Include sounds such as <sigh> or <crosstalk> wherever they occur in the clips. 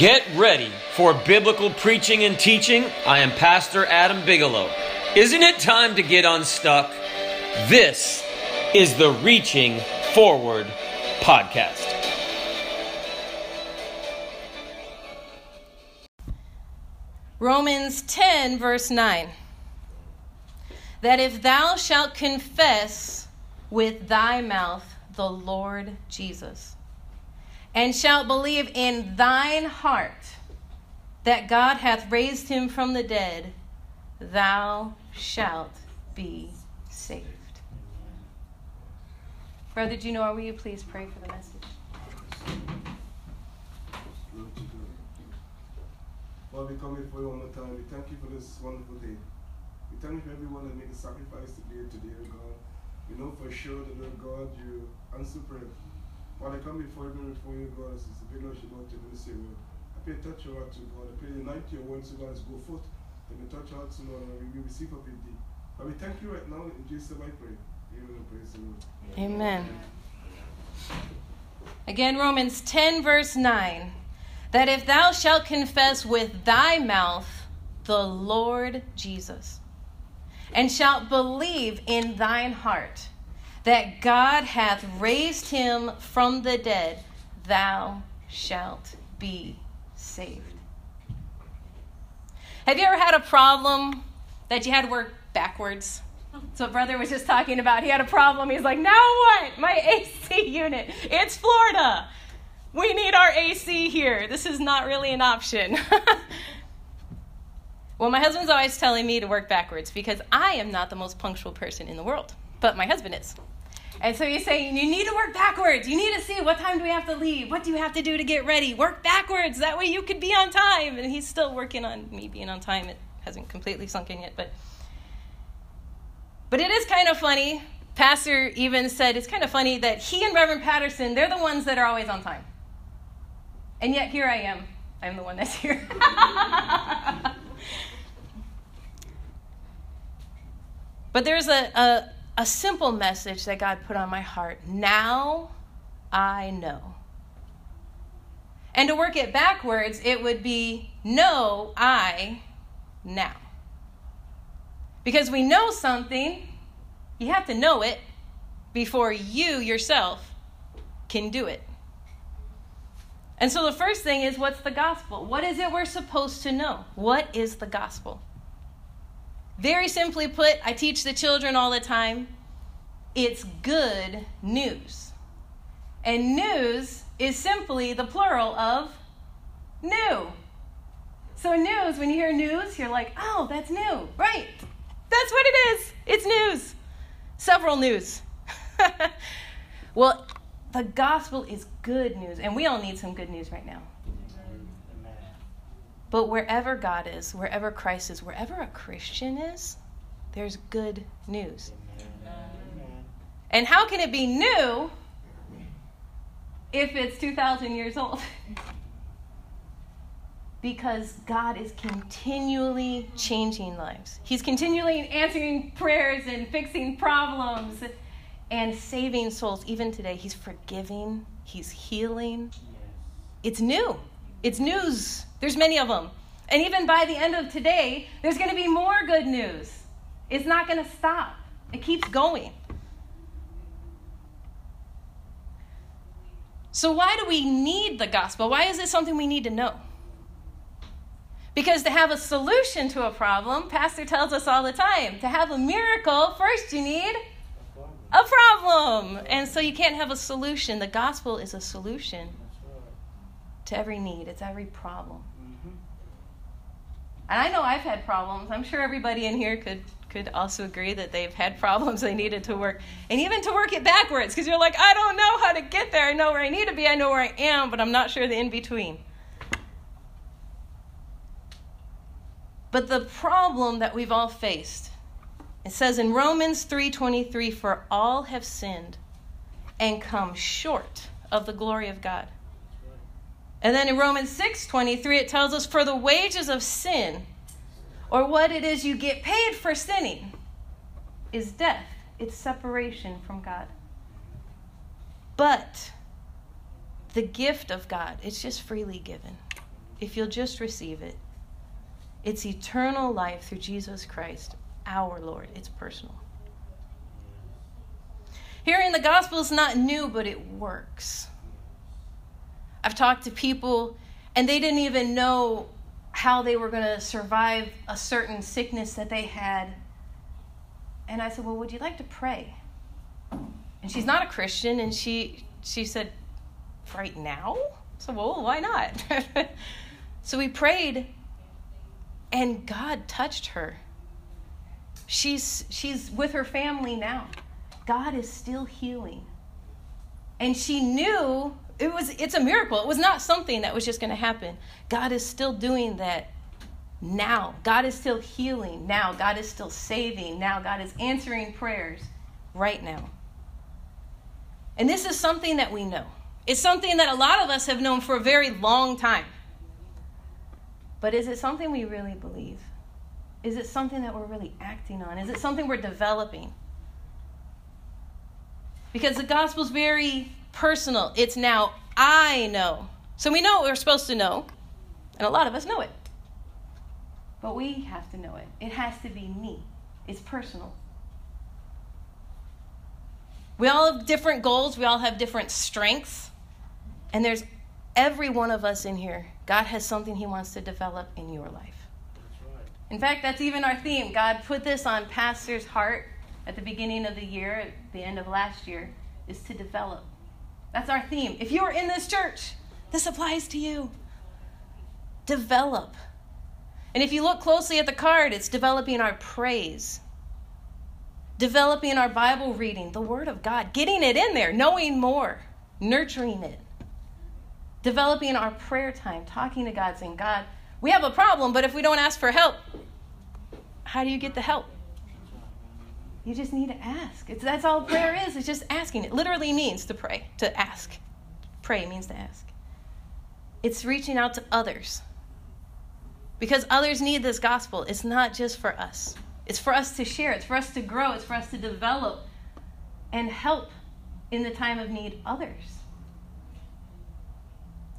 Get ready for biblical preaching and teaching. I am Pastor Adam Bigelow. Isn't it time to get unstuck? This is the Reaching Forward podcast. Romans 10, verse 9. That if thou shalt confess with thy mouth the Lord Jesus, and shalt believe in thine heart that God hath raised him from the dead, thou shalt be saved. Brother Junor, will you please pray for the message? Lord, we come before you one more time. We thank you for this wonderful day. We thank you for everyone that made the sacrifice to be here today, today, God. We know for sure that, Lord God, you answer prayer. While I come before you, before you, God, as a big Lord about to minister, Lord. I pray touch your heart, to God. I pray unite your words, God, as go forth. Let me touch your heart, Lord, and we receive of it. But we thank you right now. In Jesus' I pray. Amen and praise the Lord. Amen. Again, Romans 10, verse 9 that if thou shalt confess with thy mouth the Lord Jesus, and shalt believe in thine heart that God hath raised him from the dead, thou shalt be saved. Have you ever had a problem that you had to work backwards? So brother was just talking about he had a problem. He's like, now what? My <laughs> AC unit. It's Florida. We need our AC here. This is not really an option. <laughs> well, my husband's always telling me to work backwards because I am not the most punctual person in the world, but my husband is. And so he's saying, You need to work backwards. You need to see what time do we have to leave? What do you have to do to get ready? Work backwards. That way you could be on time. And he's still working on me being on time. It hasn't completely sunk in yet, but. But it is kind of funny. Pastor even said it's kind of funny that he and Reverend Patterson, they're the ones that are always on time. And yet here I am. I'm the one that's here. <laughs> but there's a, a, a, simple message that God put on my heart. Now I know. And to work it backwards, it would be know I now. Because we know something, you have to know it before you yourself can do it. And so the first thing is what's the gospel? What is it we're supposed to know? What is the gospel? Very simply put, I teach the children all the time it's good news. And news is simply the plural of new. So, news, when you hear news, you're like, oh, that's new. Right. That's what it is. It's news. Several news. <laughs> well, the gospel is good news, and we all need some good news right now. But wherever God is, wherever Christ is, wherever a Christian is, there's good news. And how can it be new if it's 2,000 years old? <laughs> because God is continually changing lives. He's continually answering prayers and fixing problems and saving souls. Even today, He's forgiving, He's healing. It's new, it's news. There's many of them. And even by the end of today, there's going to be more good news. It's not going to stop, it keeps going. So, why do we need the gospel? Why is it something we need to know? Because to have a solution to a problem, Pastor tells us all the time, to have a miracle, first you need a problem. And so you can't have a solution. The gospel is a solution to every need, it's every problem. Mm-hmm. And I know I've had problems. I'm sure everybody in here could could also agree that they've had problems they needed to work. And even to work it backwards, because you're like, I don't know how to get there. I know where I need to be, I know where I am, but I'm not sure the in between. But the problem that we've all faced it says in Romans 3:23 for all have sinned and come short of the glory of God. And then in Romans 6:23 it tells us for the wages of sin or what it is you get paid for sinning is death. It's separation from God. But the gift of God, it's just freely given. if you'll just receive it. It's eternal life through Jesus Christ, our Lord. It's personal. Hearing the gospel is not new, but it works. I've talked to people, and they didn't even know how they were going to survive a certain sickness that they had. And I said, Well, would you like to pray? And she's not a Christian, and she, she said, Right now? So, well, why not? <laughs> so we prayed, and God touched her. She's, she's with her family now. God is still healing. And she knew it was it's a miracle. It was not something that was just going to happen. God is still doing that now. God is still healing now. God is still saving now. God is answering prayers right now. And this is something that we know. It's something that a lot of us have known for a very long time. But is it something we really believe? Is it something that we're really acting on? Is it something we're developing? Because the gospel is very personal. It's now I know. So we know what we're supposed to know, and a lot of us know it. But we have to know it. It has to be me. It's personal. We all have different goals, we all have different strengths. And there's every one of us in here. God has something He wants to develop in your life. In fact, that's even our theme. God put this on Pastor's heart at the beginning of the year, at the end of last year, is to develop. That's our theme. If you're in this church, this applies to you. Develop. And if you look closely at the card, it's developing our praise, developing our Bible reading, the Word of God, getting it in there, knowing more, nurturing it, developing our prayer time, talking to God, saying, God, we have a problem, but if we don't ask for help, how do you get the help? You just need to ask. It's, that's all prayer is. It's just asking. It literally means to pray, to ask. Pray means to ask. It's reaching out to others. Because others need this gospel. It's not just for us, it's for us to share, it's for us to grow, it's for us to develop and help in the time of need others.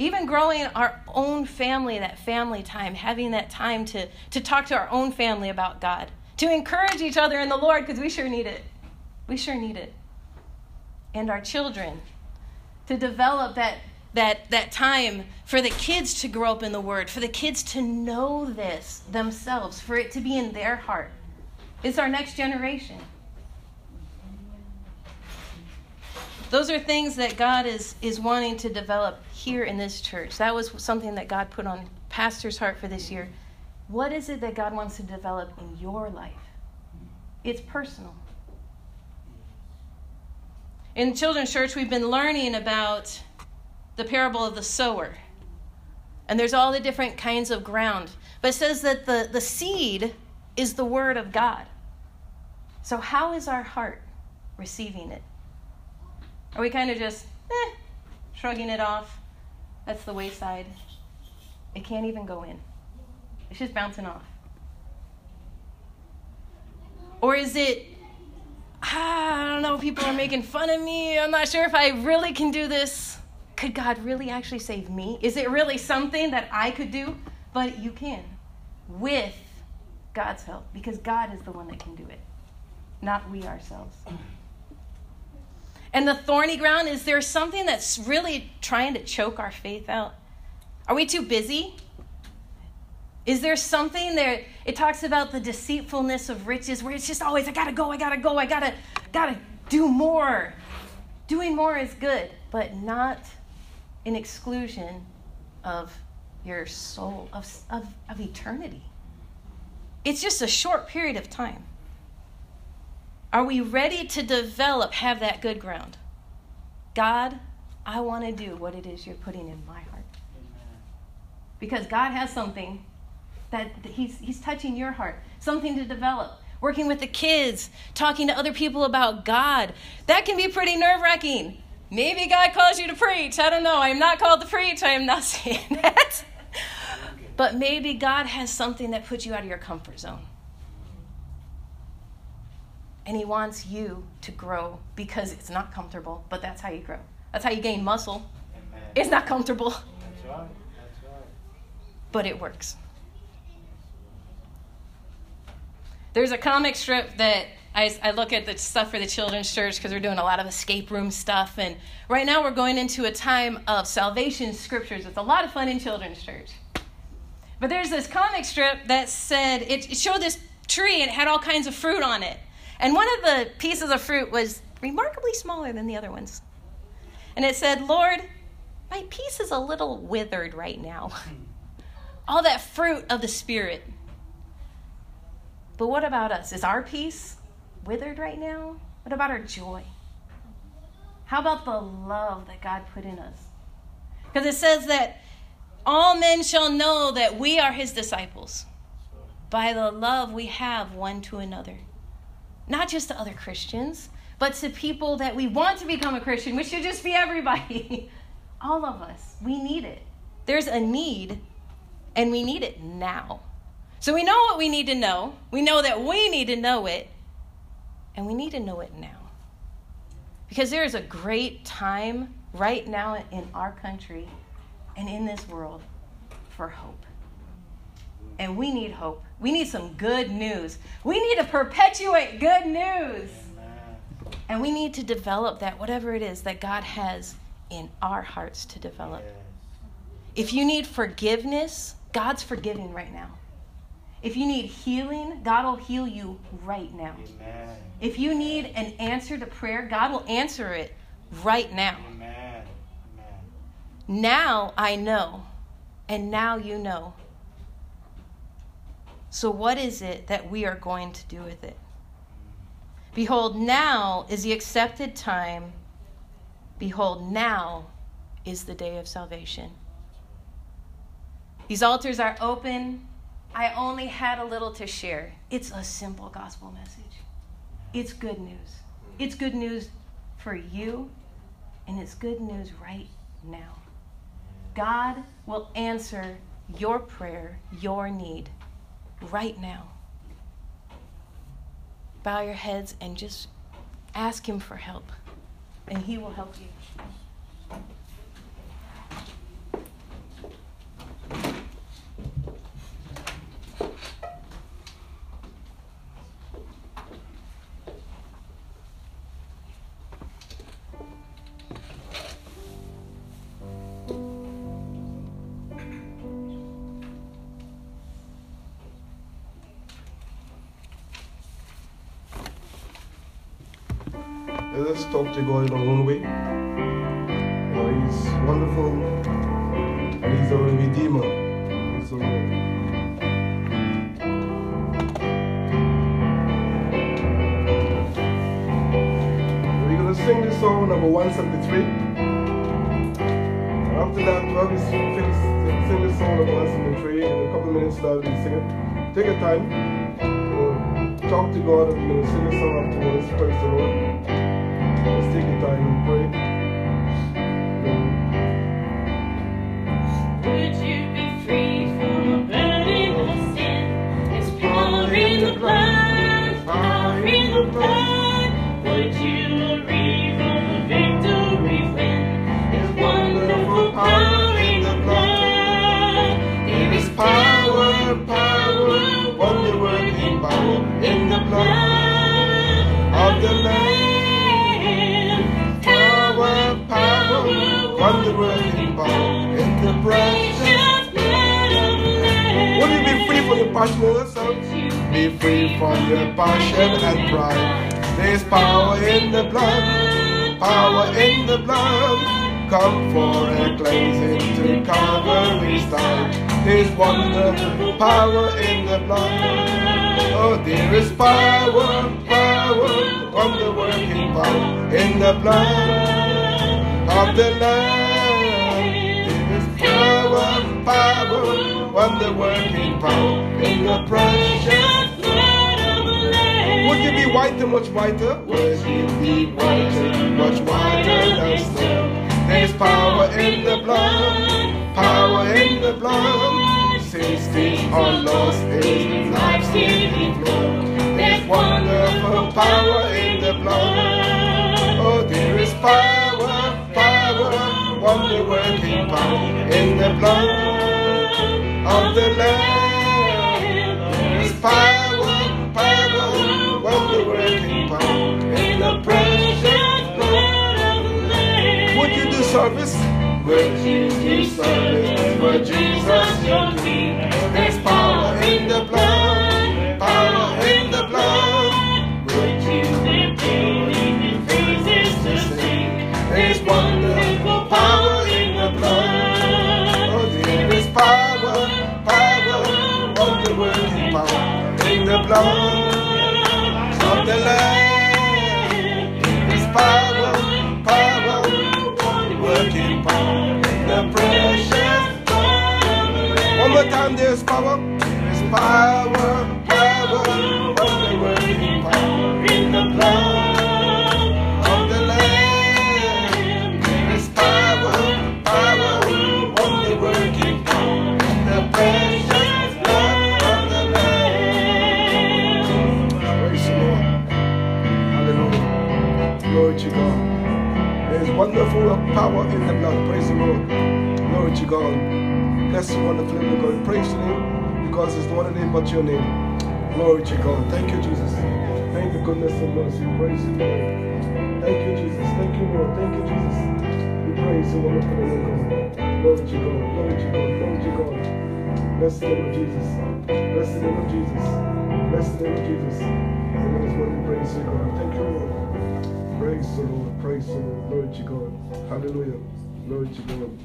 Even growing our own family, that family time, having that time to, to talk to our own family about God to encourage each other in the Lord because we sure need it. We sure need it. And our children to develop that that that time for the kids to grow up in the word, for the kids to know this themselves, for it to be in their heart. It's our next generation. Those are things that God is is wanting to develop here in this church. That was something that God put on pastor's heart for this year what is it that God wants to develop in your life? It's personal. In children's church, we've been learning about the parable of the sower. And there's all the different kinds of ground. But it says that the, the seed is the word of God. So, how is our heart receiving it? Are we kind of just eh, shrugging it off? That's the wayside. It can't even go in. It's just bouncing off. Or is it, ah, I don't know, people are making fun of me. I'm not sure if I really can do this. Could God really actually save me? Is it really something that I could do? But you can with God's help because God is the one that can do it, not we ourselves. And the thorny ground, is there something that's really trying to choke our faith out? Are we too busy? Is there something there? It talks about the deceitfulness of riches where it's just always, I gotta go, I gotta go, I gotta, gotta do more. Doing more is good, but not in exclusion of your soul, of, of, of eternity. It's just a short period of time. Are we ready to develop, have that good ground? God, I want to do what it is you're putting in my heart. Because God has something that he's, he's touching your heart, something to develop. Working with the kids, talking to other people about God. That can be pretty nerve wracking. Maybe God calls you to preach. I don't know. I am not called to preach. I am not <laughs> saying that. But maybe God has something that puts you out of your comfort zone. And He wants you to grow because it's not comfortable, but that's how you grow. That's how you gain muscle. Amen. It's not comfortable. That's right. but it works. There's a comic strip that I, I look at the stuff for the children's church because we're doing a lot of escape room stuff. And right now we're going into a time of salvation scriptures. It's a lot of fun in children's church. But there's this comic strip that said, it, it showed this tree and it had all kinds of fruit on it. And one of the pieces of fruit was remarkably smaller than the other ones. And it said, Lord, my piece is a little withered right now. <laughs> all that fruit of the Spirit. But what about us? Is our peace withered right now? What about our joy? How about the love that God put in us? Because it says that all men shall know that we are his disciples by the love we have one to another. Not just to other Christians, but to people that we want to become a Christian, which should just be everybody. <laughs> all of us. We need it. There's a need, and we need it now. So we know what we need to know. We know that we need to know it, and we need to know it now. Because there is a great time right now in our country and in this world for hope. And we need hope. We need some good news. We need to perpetuate good news. And we need to develop that, whatever it is that God has in our hearts to develop. If you need forgiveness, God's forgiving right now. If you need healing, God will heal you right now. Amen. If you need an answer to prayer, God will answer it right now. Amen. Amen. Now I know, and now you know. So, what is it that we are going to do with it? Behold, now is the accepted time. Behold, now is the day of salvation. These altars are open. I only had a little to share. It's a simple gospel message. It's good news. It's good news for you, and it's good news right now. God will answer your prayer, your need, right now. Bow your heads and just ask Him for help, and He will help you. Let us talk to God in our own way. You know, he's wonderful and He's our Redeemer. So, we're going to sing this song number 173. And after that, while we sing, sing this song number 173, in a couple minutes, I'll be singing. Take your time. Talk to God and we're going to sing this song afterwards. Praise the Lord. Let's take a and pray. Would you be free from the burden of sin? There's power in the blood, power in the blood. Would you free from the victory win? There's wonderful power in the blood. There is power, power, wonder working power in the blood of the Lamb. Wonder working power in the of the you be free from your passion and yourself? Be free from your passion and pride. There's power in the blood, power in the blood. Come for a cleansing to Calvary's side. There's wonderful power in the blood. Oh, there is power, power, wonder working power in the blood of the Lamb power, wonder working power in the precious blood of the Lamb. Would you be whiter, much whiter? Would you be whiter, much whiter than snow? There's power in the blood, power in the blood. Sixteen are lost in life's giving flow. There's wonderful power in the blood. Oh, there is power, power of the working power in the blood of the land. There's power, power of the working power in the precious blood of the land. Would you do service? Would you do service? Would you? Blood of the Lamb. There is power, power, working power the precious blood. One more time, there's power, there is power, power, power in the blood. Praise the Lord. Glory to God. Bless you, wonderful name God. Praise the name because there's no other name but your name. Glory to God. Thank you, Jesus. Thank you, goodness and mercy. Praise the Lord. Thank you, Jesus. Thank you, Lord. Thank you, Jesus. We praise the wonderful name God. Glory to God. Glory to God. Glory to God. Bless the name of Jesus. Bless the name of Jesus. Bless the name of Jesus. Praise the God. Thank you, Lord. Praise the Lord. Praise Lord. To God. Hallelujah. Glory to God.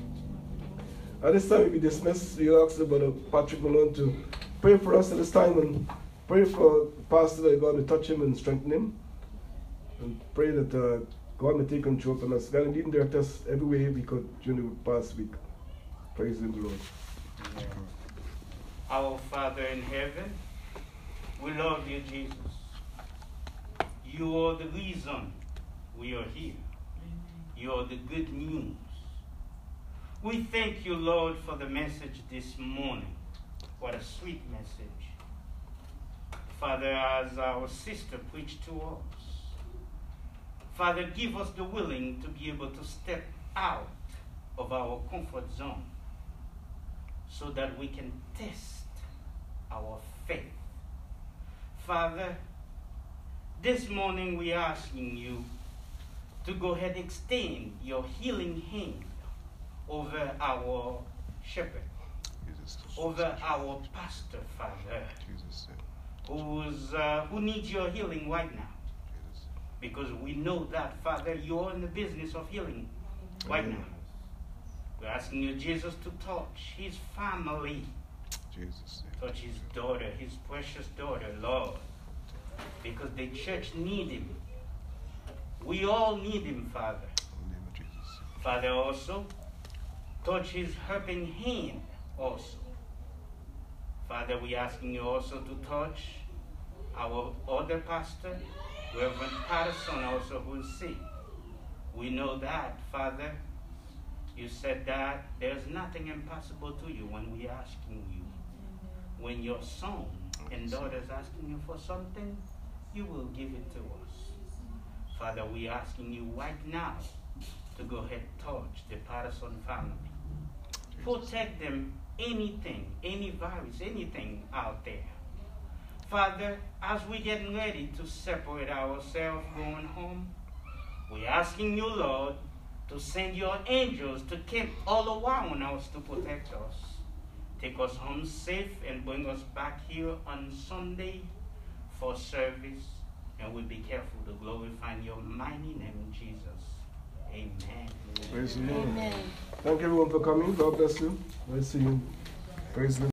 At this time, we dismiss. We ask Brother Patrick Malone to pray for us at this time and pray for Pastor that God will touch him and strengthen him. And pray that uh, God may take control of us. God indeed direct us every way we could during the past week. Praise Him, Lord. Our Father in heaven, we love you, Jesus. You are the reason we are here. You are the good news. We thank you, Lord, for the message this morning. What a sweet message. Father, as our sister preached to us, Father, give us the willing to be able to step out of our comfort zone so that we can test our faith. Father, this morning we are asking you to go ahead and extend your healing hand over our shepherd, over our pastor, Father, who's, uh, who needs your healing right now. Because we know that, Father, you're in the business of healing right now. We're asking you, Jesus, to touch his family, Jesus. touch his daughter, his precious daughter, Lord, because the church needs him. We all need him, Father. In the name of Jesus. Father, also, touch his helping hand also. Father, we asking you also to touch our other pastor, Reverend Patterson, also who is sick. We know that, Father. You said that there's nothing impossible to you when we asking you. When your son and daughters asking you for something, you will give it to us. Father, we are asking you right now to go ahead touch the Patterson family. Protect them anything, any virus, anything out there. Father, as we getting ready to separate ourselves going home, we are asking you, Lord, to send your angels to camp all around us to protect us. Take us home safe and bring us back here on Sunday for service. And we'll be careful to glorify your mighty name, Jesus. Amen. Praise the Lord. Amen. Thank you everyone for coming. God bless you. We'll see you. Praise the